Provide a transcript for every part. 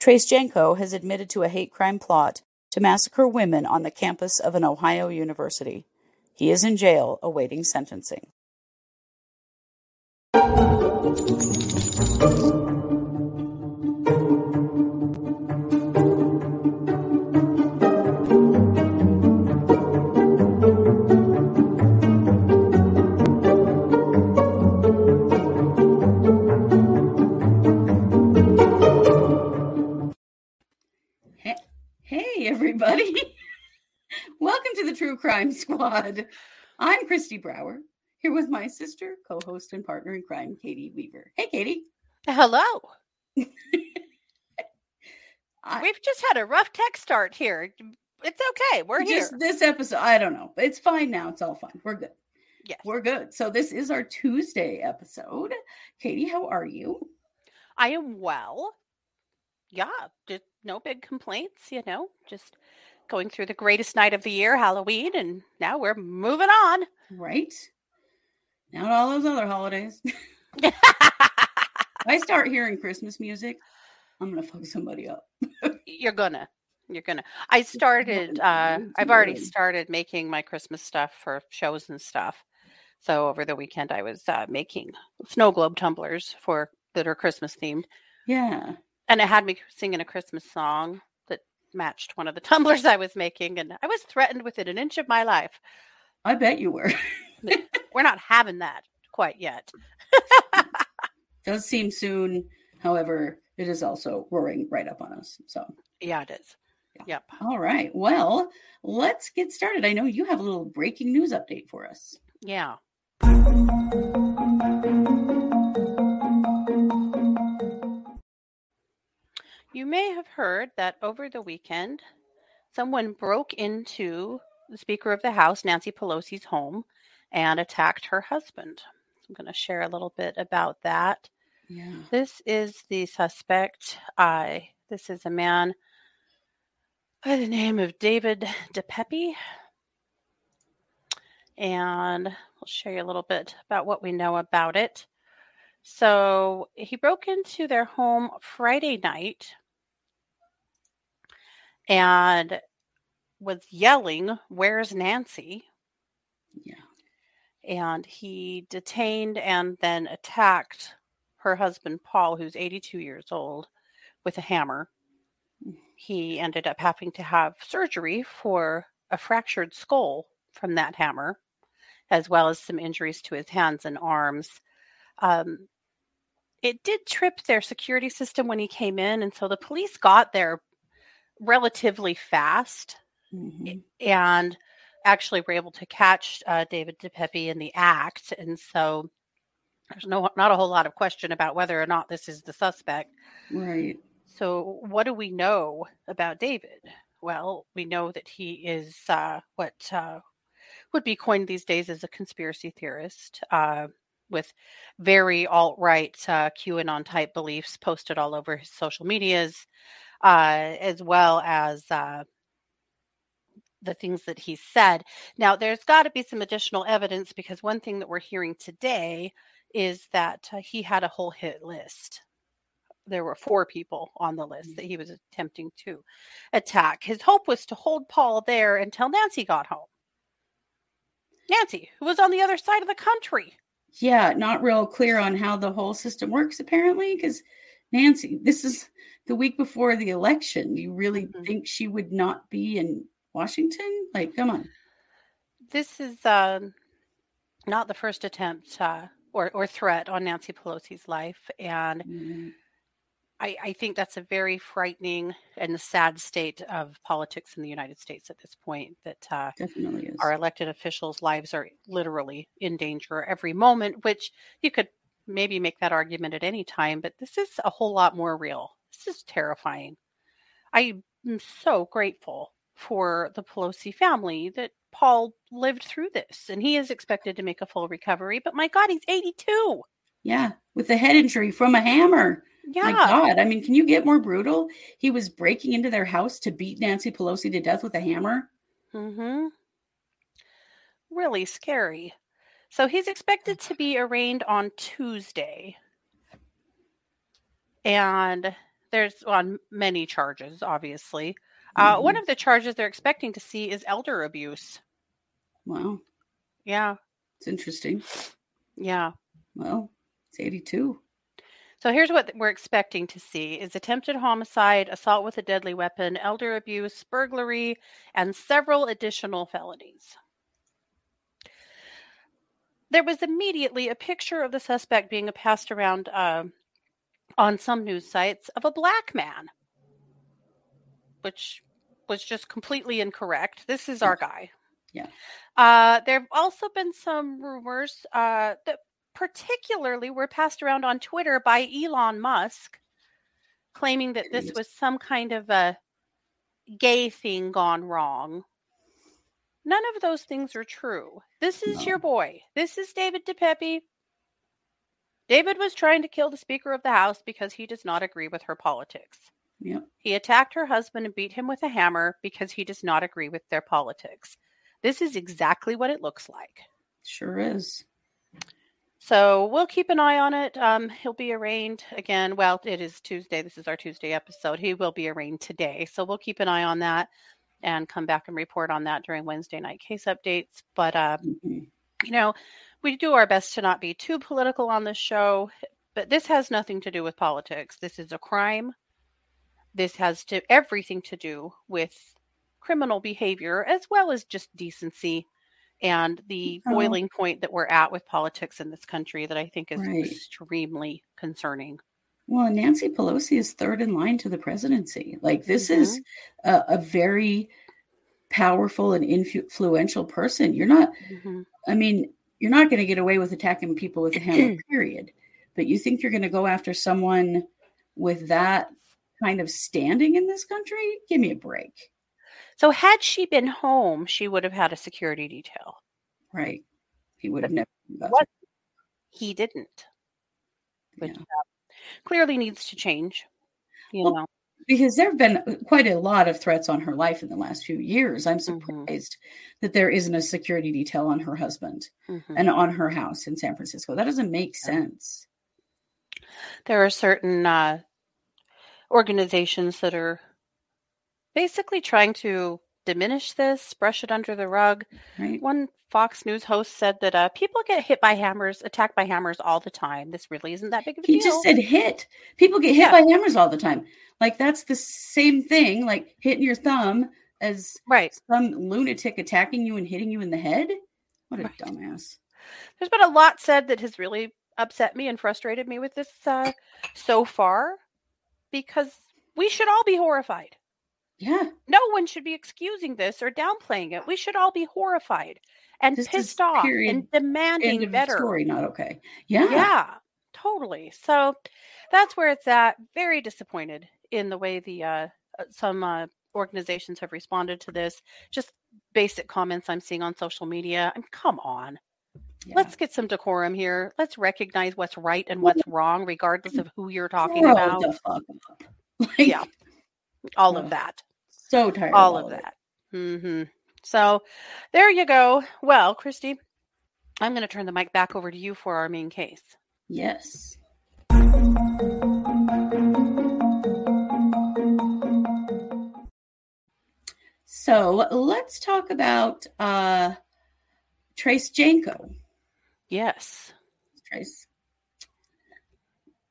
Tres Genco has admitted to a hate crime plot to massacre women on the campus of an Ohio university. He is in jail awaiting sentencing. Everybody. Welcome to the True Crime Squad. I'm Christy Brower, here with my sister, co host, and partner in crime, Katie Weaver. Hey, Katie. Hello. I- We've just had a rough tech start here. It's okay. We're just here. this episode, I don't know. It's fine now. It's all fine. We're good. Yes. We're good. So, this is our Tuesday episode. Katie, how are you? I am well. Yeah, just no big complaints, you know, just going through the greatest night of the year, Halloween, and now we're moving on. Right? Now, to all those other holidays. I start hearing Christmas music, I'm going to fuck somebody up. You're gonna. You're gonna. I started uh I've already started making my Christmas stuff for shows and stuff. So over the weekend I was uh, making snow globe tumblers for that are Christmas themed. Yeah. and it had me singing a Christmas song matched one of the tumblers I was making, and I was threatened within an inch of my life. I bet you were. We're not having that quite yet. Mm. Does seem soon. However, it is also roaring right up on us. So, Yeah, it is. Yep. all right. Well, let's get started. I know you have a little breaking news update for us. Yeah. You may have heard that over the weekend, someone broke into the Speaker of the House, Nancy Pelosi's home, and attacked her husband. I'm going to share a little bit about that. Yeah. This is the suspect. I. this is a man by the name of David DePape. And I'll show you a little bit about what we know about it. So he broke into their home Friday night and was yelling, Where's Nancy? Yeah. and he detained and then attacked her husband Paul, who's 82 years old, with a hammer. He ended up having to have surgery for a fractured skull from that hammer, as well as some injuries to his hands and arms. Um, it did trip their security system when he came in, and so the police got there relatively fast Mhm. and actually were able to catch uh, David DePape in the act. And so there's no not a whole lot of question about whether or not this is the suspect. Right. So what do we know about David? Well, we know that he is uh, what uh, would be coined these days as a conspiracy theorist. With very alt right uh, QAnon type beliefs posted all over his social medias, uh, as well as uh, the things that he said. Now, there's got to be some additional evidence because one thing that we're hearing today is that uh, he had a whole hit list. There were four people on the list that he was attempting to attack. His hope was to hold Paul there until Nancy got home. Nancy, who was on the other side of the country. Yeah. Not real clear on how the whole system works, apparently, because Nancy, this is the week before the election. Do you really Mhm. think she would not be in Washington? Like, come on. This is um, not the first attempt uh, or, or threat on Nancy Pelosi's life. And Mm, I, I think that's a very frightening and sad state of politics in the United States at this point that uh, Definitely is. our elected officials' lives are literally in danger every moment, which you could maybe make that argument at any time, but this is a whole lot more real. This is terrifying. I am so grateful for the Pelosi family that Paul lived through this and he is expected to make a full recovery, but my God, he's 82. Yeah. With a head injury from a hammer. Yeah. My God. I mean, can you get more brutal? He was breaking into their house to beat Nancy Pelosi to death with a hammer. Mm-hmm. Really scary. So he's expected to be arraigned on Tuesday. And There's on many charges, obviously. Uh, Mhm. one of the charges they're expecting to see is elder abuse. Wow, Yeah, it's interesting. yeah. Well, it's 82. So here's what we're expecting to see is attempted homicide, assault with a deadly weapon, elder abuse, burglary, and several additional felonies. There was immediately a picture of the suspect being passed around uh, on some news sites of a black man, which was just completely incorrect. This is our guy. Yeah. Uh, there have also been some rumors uh, that particularly were passed around on Twitter by Elon Musk, claiming that this was some kind of a gay thing gone wrong. None of those things are true. This is your boy. This is David DePape. David was trying to kill the Speaker of the House because he does not agree with her politics. Yep. He attacked her husband and beat him with a hammer because he does not agree with their politics. This is exactly what it looks like. Sure is. So we'll keep an eye on it. Um, he'll be arraigned again. Well, it is Tuesday. This is our Tuesday episode. He will be arraigned today. So we'll keep an eye on that and come back and report on that during Wednesday night case updates. But, uh, Mhm. you know, we do our best to not be too political on this show, but this has nothing to do with politics. This is a crime. This has to everything to do with criminal behavior as well as just decency and the Oh. boiling point that we're at with politics in this country that I think is Right. extremely concerning. Well, Nancy Pelosi is third in line to the presidency. Like, this is Mm-hmm. a, a very powerful and influential person. You're not, Mhm. I mean, you're not going to get away with attacking people with a hammer, period. But you think you're going to go after someone with that kind of standing in this country? Give me a break. So had she been home, she would have had a security detail. Right. He would have never. What? He didn't. Yeah. Which uh, clearly needs to change. You Well, know. because there have been quite a lot of threats on her life in the last few years. I'm Mhm. surprised that there isn't a security detail on her husband Mhm. and on her house in San Francisco. That doesn't make sense. there are certain uh, organizations that are basically trying to diminish this, brush it under the rug. Right. One Fox News host said that uh, people get hit by hammers, attacked by hammers all the time. This really isn't that big of a He deal. just said hit. People get hit Yeah. by hammers all the time. Like that's the same thing, like hitting your thumb as right. some lunatic attacking you and hitting you in the head. What a Right. dumbass. There's been a lot said that has really upset me and frustrated me with this uh, so far because we should all be horrified. Yeah. No one should be excusing this or downplaying it. We should all be horrified and This pissed off period. and demanding better. story, not okay. Yeah. Yeah, totally. So that's where it's at. Very disappointed in the way the uh, uh, some uh, organizations have responded to this. Just basic comments I'm seeing on social media. I mean, come on. Yeah. Let's get some decorum here. Let's recognize what's right and what's wrong, regardless of who you're talking about. the fuck up. Like, Yeah. All of that. So tired. All of that. hmm So there you go. Well, Christy, I'm going to turn the mic back over to you for our main case. Yes. So let's talk about uh, Tres Genco. Yes. Tres.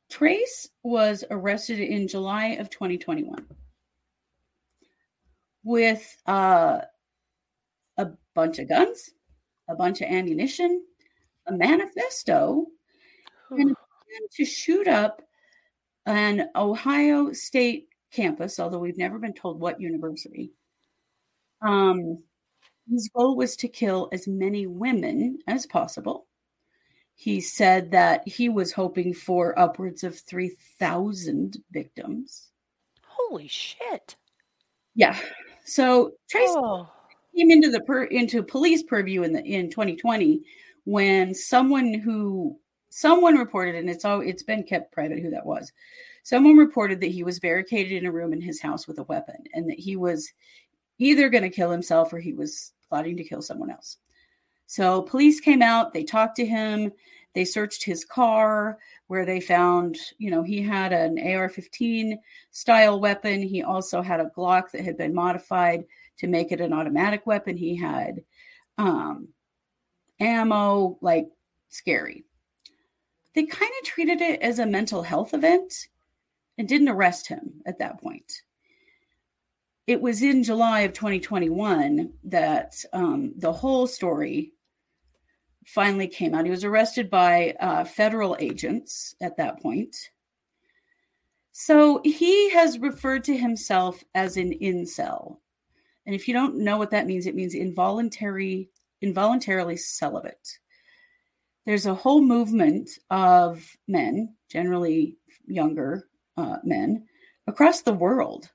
Tres was arrested in July of 2021 with uh, a bunch of guns, a bunch of ammunition, a manifesto, And- to shoot up an Ohio State campus, although we've never been told what university. Um, his goal was to kill as many women as possible. He said that he was hoping for upwards of 3,000 victims. Holy shit. Yeah. So Tres Oh. came into the per, into police purview in the in 2020 when someone who someone reported and it's all it's been kept private who that was someone reported that he was barricaded in a room in his house with a weapon and that he was either going to kill himself or he was plotting to kill someone else so police came out they talked to him They searched his car where they found, you know, he had an AR 15 style weapon. He also had a Glock that had been modified to make it an automatic weapon. He had um, ammo, like scary. They kind of treated it as a mental health event and didn't arrest him at that point. It was in July of 2021 that um, the whole story finally came out. He was arrested by uh, federal agents at that point. So he has referred to himself as an incel. And if you don't know what that means, it means involuntary, involuntarily celibate. There's a whole movement of men, generally younger uh, men, across the world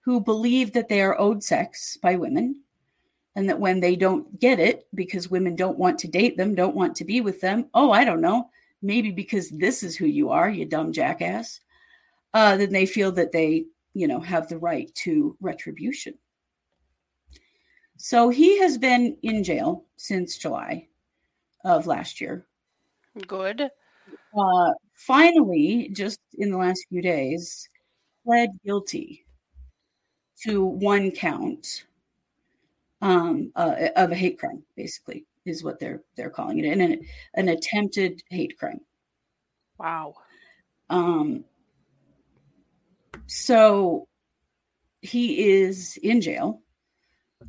who believe that they are owed sex by women and that when they don't get it because women don't want to date them, don't want to be with them, oh, I don't know, maybe because this is who you are, you dumb jackass, uh, then they feel that they, you know, have the right to retribution. So he has been in jail since July of last year. Good. Uh, finally, just in the last few days, pled guilty to one count um, uh, of a hate crime. Basically, is what they're they're calling it, and an, an attempted hate crime. Wow. Um. So he is in jail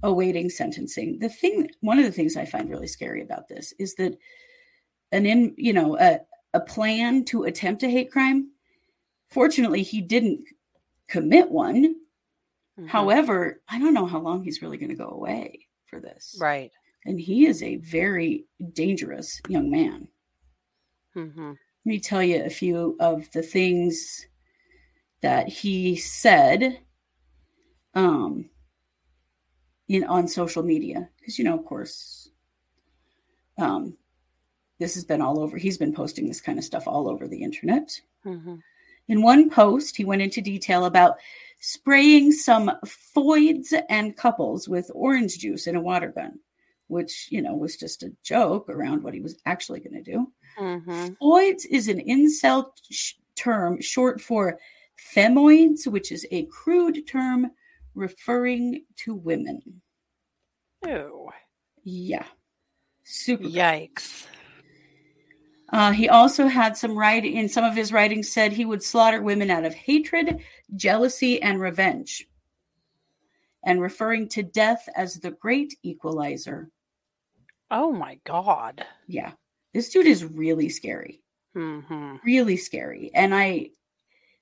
awaiting sentencing. The thing, one of the things I find really scary about this is that an in, you know, a, a plan to attempt a hate crime. Fortunately, he didn't commit one. Mm-hmm. However, I don't know how long he's really going to go away for this. Right. And he is a very dangerous young man. Mm-hmm. Let me tell you a few of the things that he said um, in on social media because you know, of course, um, this has been all over. He's been posting this kind of stuff all over the internet. Mm-hmm. In one post, he went into detail about spraying some foids and couples with orange juice in a water gun, which, you know, was just a joke around what he was actually going to do. Mm-hmm. Foids is an incel sh- term short for femoids, which is a crude term referring to women. Oh. Yeah. Super. Yikes. Uh, he also had some writing in some of his writings said he would slaughter women out of hatred, jealousy, and revenge, and referring to death as the great equalizer. Oh my God. Yeah. This dude is really scary. Mm-hmm. Really scary. And I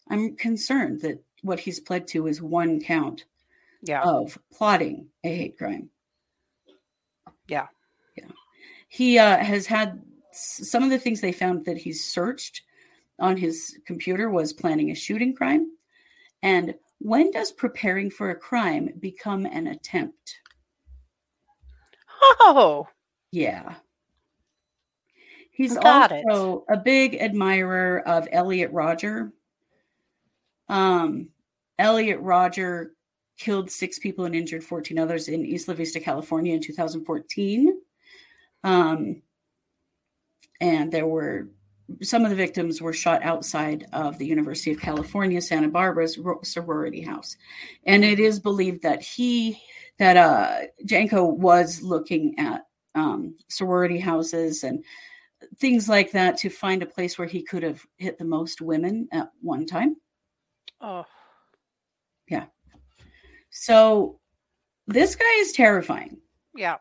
I'm concerned that what he's pled to is one count yeah. of plotting a hate crime. Yeah. Yeah. He uh, has had some of the things they found that he searched on his computer was planning a shooting crime. And when does preparing for a crime become an attempt? Oh, yeah. He's Got also it. a big admirer of Elliot Rodger. Um, Elliot Rodger killed six people and injured 14 others in East Isla Vista, California in 2014. Um, and there were some of the victims were shot outside of the University of California, Santa Barbara's sorority house. And it is believed that he, that uh, Genco was looking at um, sorority houses and things like that to find a place where he could have hit the most women at one time. Oh. Yeah. So this guy is terrifying. Yeah.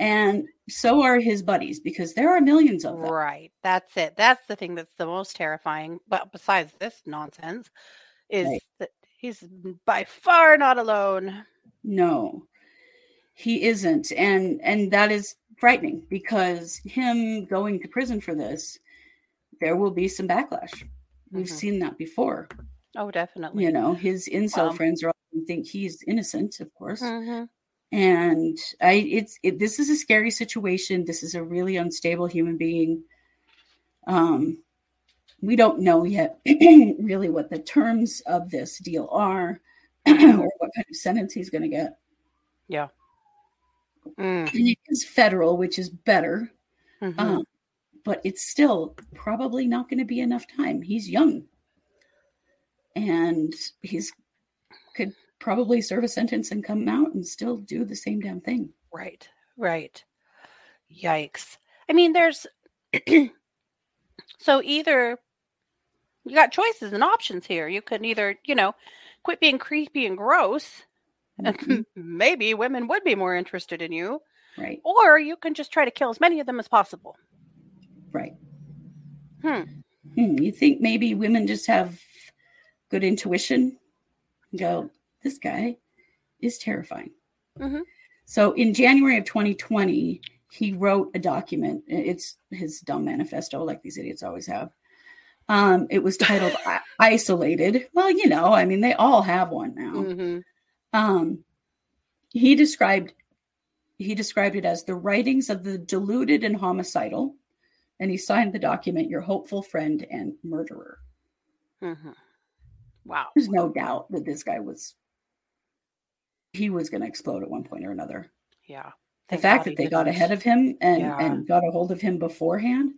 And so are his buddies because there are millions of them. Right. That's it. That's the thing that's the most terrifying. But besides this nonsense, is right. that he's by far not alone. No, he isn't. And and that is frightening because him going to prison for this, there will be some backlash. We've mm-hmm. seen that before. Oh, definitely. You know, his incel friends are all think he's innocent, of course. Mm-hmm and i it's it, this is a scary situation this is a really unstable human being um we don't know yet really what the terms of this deal are or what kind of sentence he's going to get yeah mm. and it is federal which is better mm-hmm. um, but it's still probably not going to be enough time. He's young. And he's could probably serve a sentence and come out and still do the same damn thing. Right. Right. Yikes. I mean, there's so either you got choices and options here. You can either, you know, quit being creepy and gross, Mhm. and maybe women would be more interested in you, right. or you can just try to kill as many of them as possible. Right. Hmm. Hmm, you think maybe women just have good intuition? Go, this guy is terrifying. Mhm. So in January of 2020, he wrote a document. It's his dumb manifesto, like these idiots always have. Um, it was titled Isolated. Well, you know, I mean, they all have one now. hmm Um, he described he described it as the writings of the deluded and homicidal, and he signed the document "Your hopeful friend and murderer." hmm Wow. There's no doubt that this guy was he was going to explode at one point or another. Yeah. The fact that they got ahead of him and Yeah. and got a hold of him beforehand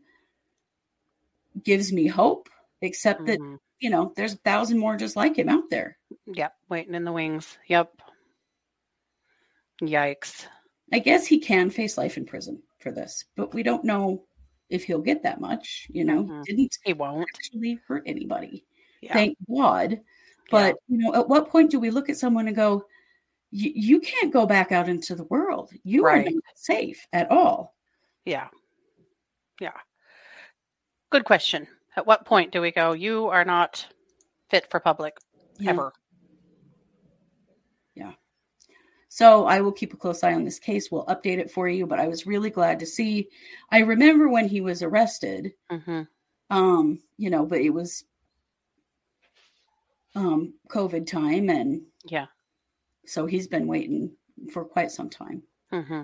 gives me hope. Except that Mhm. you know there's a thousand more just like him out there. Yep. Waiting in the wings. Yep. Yikes. I guess he can face life in prison for this, but we don't know if he'll get that much. You know, Mhm. didn't He won't. actually hurt anybody. Yeah. Thank God. But you know, at what point do we look at someone and go, "You you can't go back out into the world. You Right. are not safe at all." Yeah. Yeah. Good question. At what point do we go, you are not fit for public Yeah. ever? Yeah. So I will keep a close eye on this case. We'll update it for you. But I was really glad to see. I remember when he was arrested. hmm Um, you know, but it was um COVID time, and Yeah. So he's been waiting for quite some time. hmm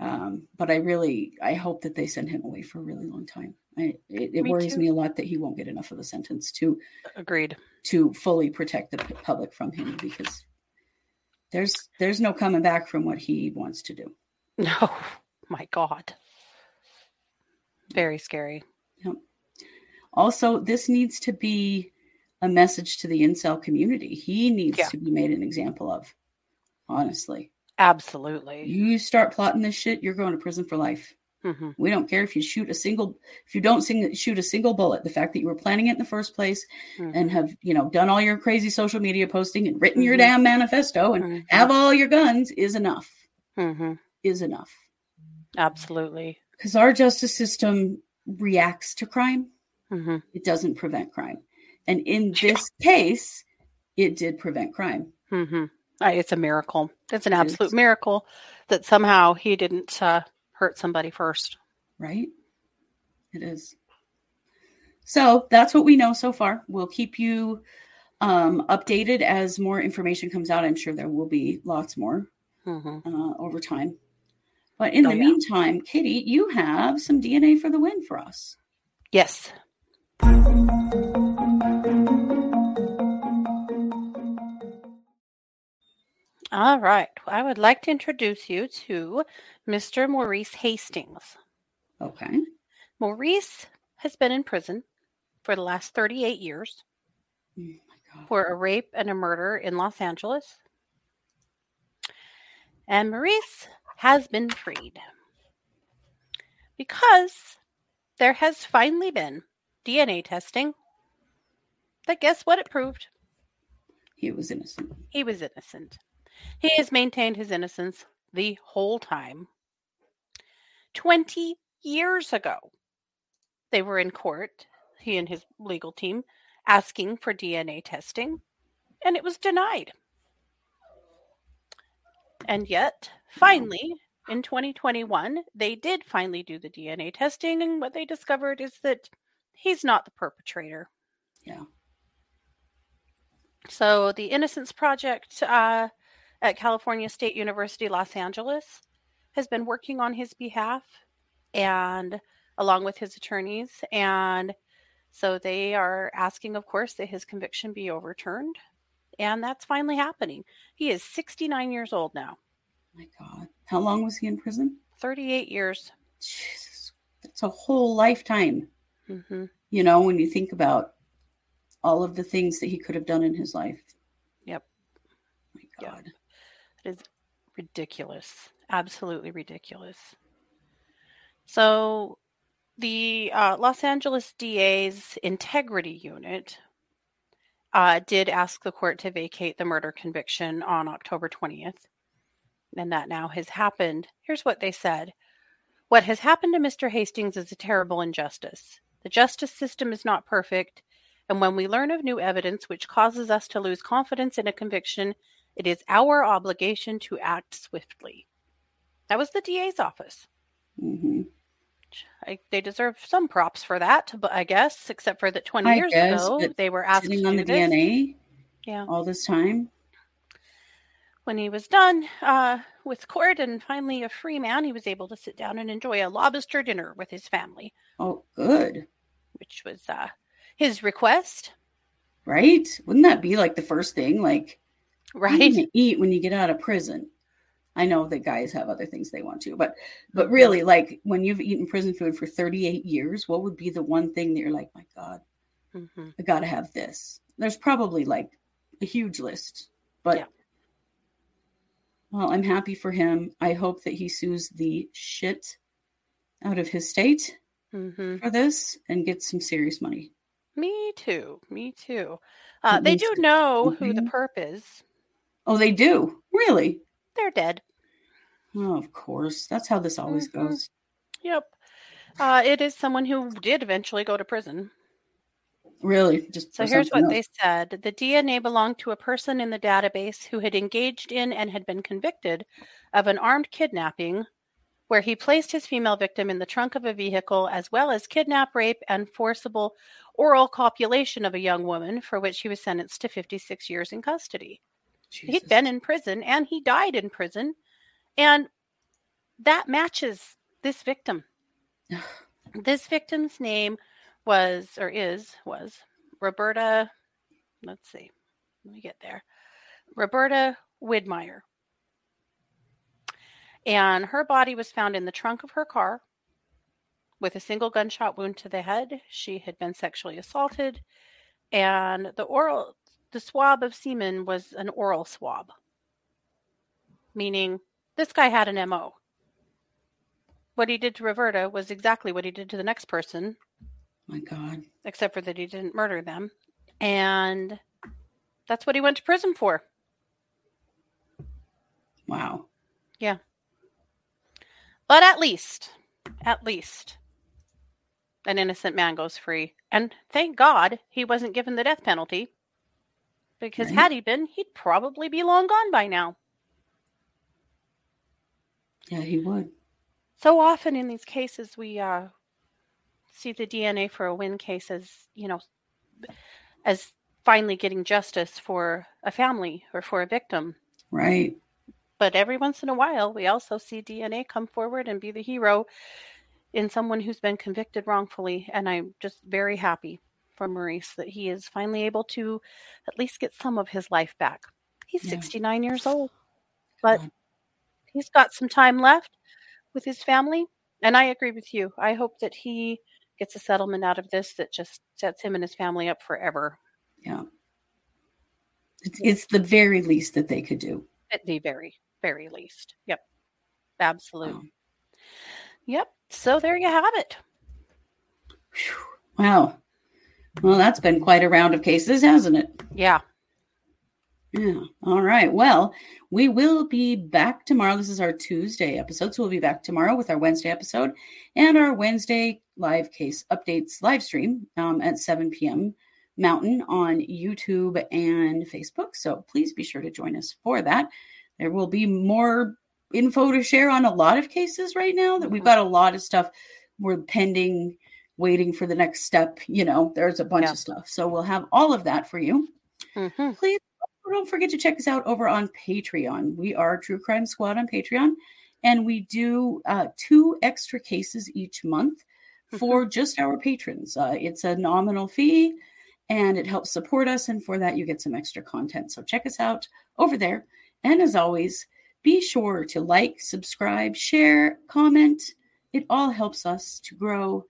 Um, but I really, I hope that they send him away for a really long time. I, it, it Me worries too. me a lot that he won't get enough of a sentence to Agreed. to fully protect the public from him because there's there's no coming back from what he wants to do. No, my God. Very scary. Yep. Also, this needs to be a message to the incel community. He needs Yeah. to be made an example of. Honestly, Absolutely. you start plotting this shit, you're going to prison for life. hmm We don't care if you shoot a single, if you don't sing, shoot a single bullet. The fact that you were planning it in the first place and have, you know, done all your crazy social media posting and written your Mhm. damn manifesto and have all your guns is enough. hmm Is enough. Absolutely. Because our justice system reacts to crime. hmm It doesn't prevent crime. And in this case, it did prevent crime. hmm It's a miracle. It's an absolute miracle that somehow he didn't uh, hurt somebody first. right? It is. So that's what we know so far. We'll keep you um, updated as more information comes out. I'm sure there will be lots more hmm uh, over time. But in Oh, the yeah. meantime, Katie, you have some DNA for the win for us. Yes. All right. I would like to introduce you to Mr. Maurice Hastings. Okay. Maurice has been in prison for the last 38 years Oh for a rape and a murder in Los Angeles. And Maurice has been freed because there has finally been DNA testing that guess what it proved? He was innocent. He was innocent. He has maintained his innocence the whole time. 20 years ago, they were in court, he and his legal team, asking for DNA testing, and it was denied. And yet, finally, in 2021, they did finally do the DNA testing, and what they discovered is that he's not the perpetrator. Yeah. So the Innocence Project uh, at California State University, Los Angeles, has been working on his behalf, and along with his attorneys, and so they are asking, of course, that his conviction be overturned, and that's finally happening. He is 69 years old now, My God. How long was he in prison? 38 years. Jesus. That's It's a whole lifetime. Mm-hmm. You know, when you think about all of the things that he could have done in his life. Yep. My God. It is ridiculous. Absolutely ridiculous. So, the uh, Los Angeles DA's integrity unit uh, did ask the court to vacate the murder conviction on October 20th, and that now has happened. Here's what they said What has happened to Mr. Hastings is a terrible injustice. The justice system is not perfect, and when we learn of new evidence which causes us to lose confidence in a conviction, it is our obligation to act swiftly. That was the DA's office. hmm I, they deserve some props for that, but I guess, except for that 20 I years guess, ago, they were Sitting on the this. DNA Yeah. all this time. When he was done uh, with court and finally a free man, he was able to sit down and enjoy a lobster dinner with his family, Oh, good. which was uh, his request, Right? Wouldn't that be like the first thing? Like, what are you right? eat when you get out of prison? I know that guys have other things they want to, but but really, like when you've eaten prison food for 38 years, what would be the one thing that you're like, my God, hmm I gotta have this? There's probably like a huge list, but Yeah. well, I'm happy for him. I hope that he sues the shit out of his state hmm for this and gets some serious money. Me too. Me too. Uh, they do know who the something. perp is. Oh, they do? Really? They're dead. Oh, of course. That's how this always Mhm. goes. Yep. Uh, it is someone who did eventually go to prison. Really? Just So here's what else. they said the DNA belonged to a person in the database who had engaged in and had been convicted of an armed kidnapping where he placed his female victim in the trunk of a vehicle as well as kidnap, rape, and forcible oral copulation of a young woman for which he was sentenced to 56 years in custody. He'd Jesus. been in prison and he died in prison. And that matches this victim. this victim's name was, or is, was Roberta. Let's see. Let me get there. Roberta Widmeyer. And her body was found in the trunk of her car with a single gunshot wound to the head. She had been sexually assaulted. And the oral, the swab of semen was an oral swab, meaning this guy had an MO. What he did to Roberta was exactly what he did to the next person, My God. except for that he didn't murder them. And that's what he went to prison for. Wow. Yeah. But at least, at least, an innocent man goes free. And thank God he wasn't given the death penalty. Because Right. had he been, he'd probably be long gone by now. Yeah, he would. So often in these cases, we uh, see the DNA for a win case as, you know, as finally getting justice for a family or for a victim. Right. But every once in a while, we also see DNA come forward and be the hero in someone who's been convicted wrongfully. And I'm just very happy for Maurice that he is finally able to at least get some of his life back. He's Yeah. 69 years old, but he's got some time left with his family. And I agree with you. I hope that he gets a settlement out of this that just sets him and his family up forever Yeah. It's, it's the very least that they could do. at the very, very least. Yep. Absolutely. Wow. Yep. So there you have it. Wow. Well, that's been quite a round of cases, hasn't it? Yeah. Yeah. All right. Well, we will be back tomorrow. This is our Tuesday episode. So we'll be back tomorrow with our Wednesday episode and our Wednesday live case updates live stream um, at 7 p.m. Mountain on YouTube and Facebook. So please be sure to join us for that. There will be more info to share on a lot of cases right now that we've Mhm. got a lot of stuff we're pending, waiting for the next step. You know, there's a bunch Yeah. of stuff. So we'll have all of that for you hmm please don't forget to check us out over on Patreon. We are True Crime Squad on Patreon, and we do uh, two extra cases each month for just our patrons. Uh, it's a nominal fee, and it helps support us. And for that, you get some extra content. So check us out over there. And as always, be sure to like, subscribe, share, comment, it all helps us to grow,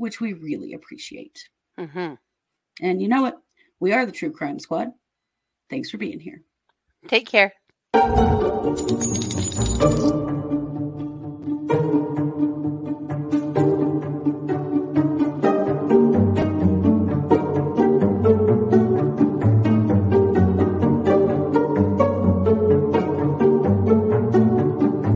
which we really appreciate. Mm-hmm. And you know what? We are the True Crime Squad. Thanks for being here. Take care.